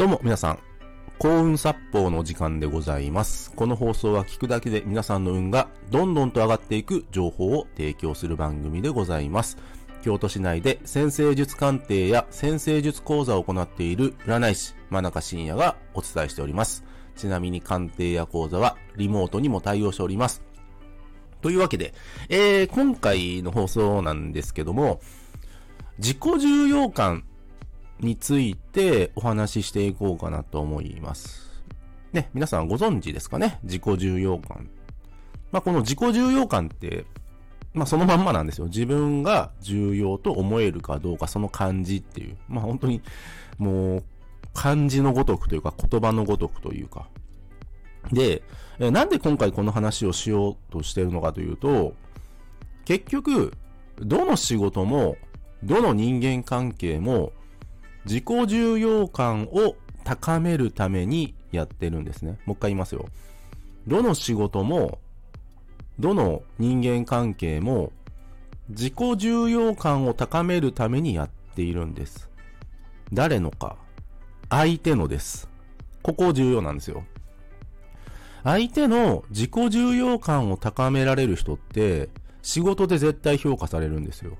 どうも皆さん、幸運殺法の時間でございます。この放送は聞くだけで皆さんの運がどんどんと上がっていく情報を提供する番組でございます。京都市内で先生術鑑定や先生術講座を行っている占い師、真中信也がお伝えしております。ちなみに鑑定や講座はリモートにも対応しております。というわけで、えー、今回の放送なんですけども、自己重要感についてお話ししていこうかなと思います。ね、皆さんご存知ですかね？自己重要感。まあ、この自己重要感って、まあ、そのまんまなんですよ。自分が重要と思えるかどうか、その感じっていう。まあ、本当に、もう、漢字のごとくというか、言葉のごとくというか。で、なんで今回この話をしようとしてるのかというと、結局、どの仕事も、どの人間関係も、自己重要感を高めるためにやってるんですね。もう一回言いますよ。どの仕事も、どの人間関係も、自己重要感を高めるためにやっているんです。誰のか。相手のです。ここ重要なんですよ。相手の自己重要感を高められる人って、仕事で絶対評価されるんですよ。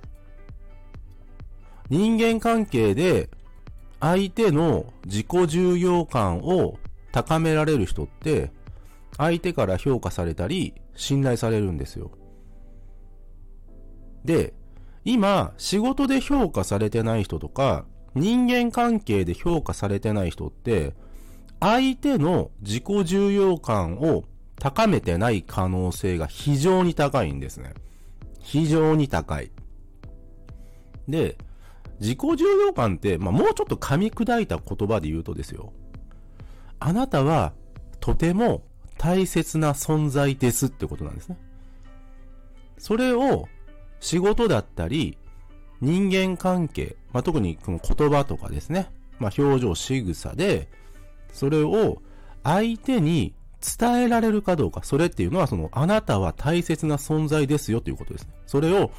人間関係で、相手の自己重要感を高められる人って、相手から評価されたり、信頼されるんですよ。で、今、仕事で評価されてない人とか、人間関係で評価されてない人って、相手の自己重要感を高めてない可能性が非常に高いんですね。非常に高い。で、自己重要感って、まあ、もうちょっと噛み砕いた言葉で言うとですよ。あなたはとても大切な存在ですってことなんですね。それを仕事だったり、人間関係、まあ、特にこの言葉とかですね。まあ、表情、仕草で、それを相手に伝えられるかどうか。それっていうのはその、あなたは大切な存在ですよということですね。それを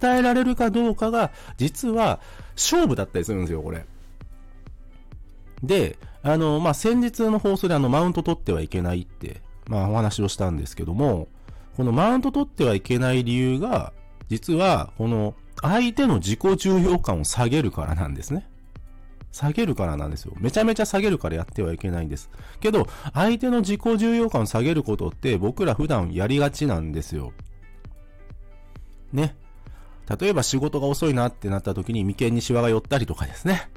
伝えられるかどうかが、実は勝負だったりするんですよ、これ。で、あの、まあ、先日の放送であの、マウント取ってはいけないって、まあ、お話をしたんですけども、このマウント取ってはいけない理由が、実は、この、相手の自己重要感を下げるからなんですね。下げるからなんですよ。めちゃめちゃ下げるからやってはいけないんです。けど、相手の自己重要感を下げることって僕ら普段やりがちなんですよ。ね。例えば仕事が遅いなってなった時に眉間にシワが寄ったりとかですね。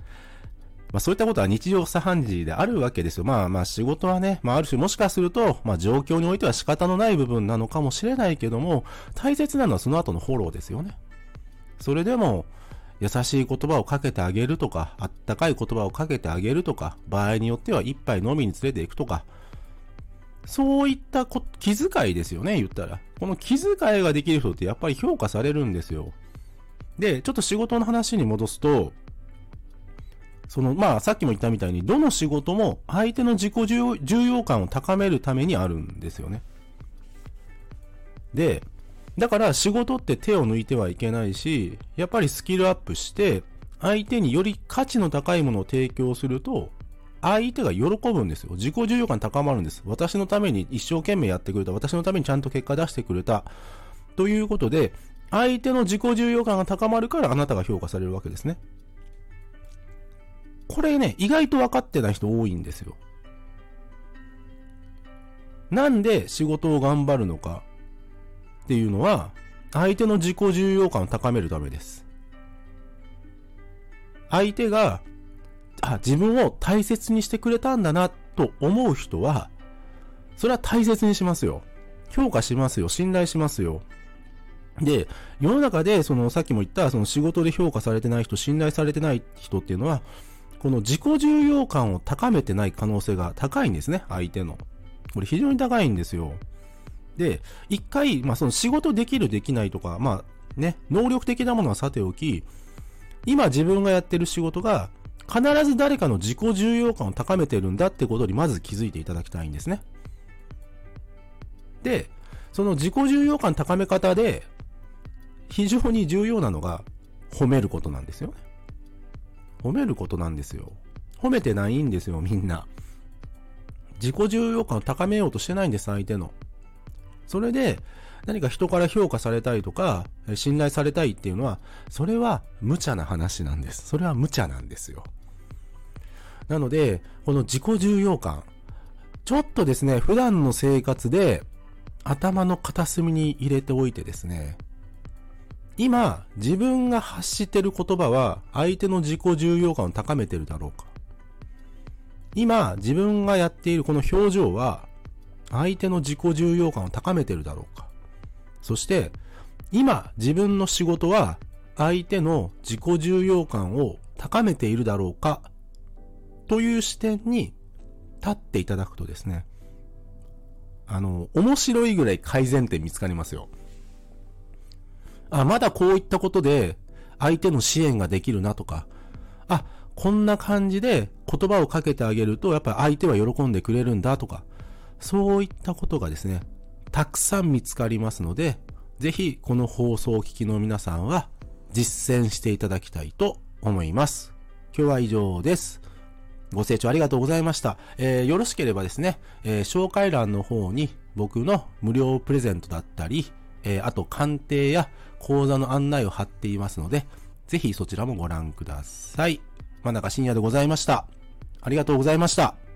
まあそういったことは日常茶飯事であるわけですよ。まあまあ仕事はね、まあある種もしかすると、まあ状況においては仕方のない部分なのかもしれないけども、大切なのはその後のフォローですよね。それでも、優しい言葉をかけてあげるとか、あったかい言葉をかけてあげるとか、場合によっては一杯飲みに連れて行くとか、そういったこ気遣いですよね、言ったら。この気遣いができる人ってやっぱり評価されるんですよ。で、ちょっと仕事の話に戻すと、その、まあ、さっきも言ったみたいに、どの仕事も相手の自己重要重要感を高めるためにあるんですよね。で、だから仕事って手を抜いてはいけないし、やっぱりスキルアップして、相手により価値の高いものを提供すると、相手が喜ぶんですよ。自己重要感高まるんです。私のために一生懸命やってくれた。私のためにちゃんと結果出してくれた。ということで、相手の自己重要感が高まるからあなたが評価されるわけですね。これね、意外と分かってない人多いんですよ。なんで仕事を頑張るのかっていうのは、相手の自己重要感を高めるためです。相手が、あ、自分を大切にしてくれたんだなと思う人は、それは大切にしますよ。評価しますよ。信頼しますよ。で、世の中で、その、さっきも言った、その仕事で評価されてない人、信頼されてない人っていうのは、この自己重要感を高めてない可能性が高いんですね、相手の。これ非常に高いんですよ。で、一回、まあ、その仕事できるできないとか、まあ、ね、能力的なものはさておき、今自分がやってる仕事が、必ず誰かの自己重要感を高めてるんだってことにまず気づいていただきたいんですね。で、その自己重要感高め方で、非常に重要なのが、褒めることなんですよね。褒めることなんですよ。褒めてないんですよ、みんな。自己重要感を高めようとしてないんです、相手の。それで、何か人から評価されたいとか、信頼されたいっていうのは、それは無茶な話なんです。それは無茶なんですよ。なので、この自己重要感、ちょっとですね、普段の生活で頭の片隅に入れておいてですね、今、自分が発してる言葉は相手の自己重要感を高めてるだろうか今、自分がやっているこの表情は相手の自己重要感を高めてるだろうかそして、今、自分の仕事は相手の自己重要感を高めているだろうかという視点に立っていただくとですね、あの、面白いぐらい改善点見つかりますよ。あ、まだこういったことで相手の支援ができるなとか、あ、こんな感じで言葉をかけてあげるとやっぱり相手は喜んでくれるんだとか、そういったことがですね、たくさん見つかりますので、ぜひこの放送を聞きの皆さんは実践していただきたいと思います。今日は以上です。ご清聴ありがとうございました。えー、よろしければですね、えー、紹介欄の方に僕の無料プレゼントだったり、えー、あと鑑定や講座の案内を貼っていますので、ぜひそちらもご覧ください。真中深夜でございました。ありがとうございました。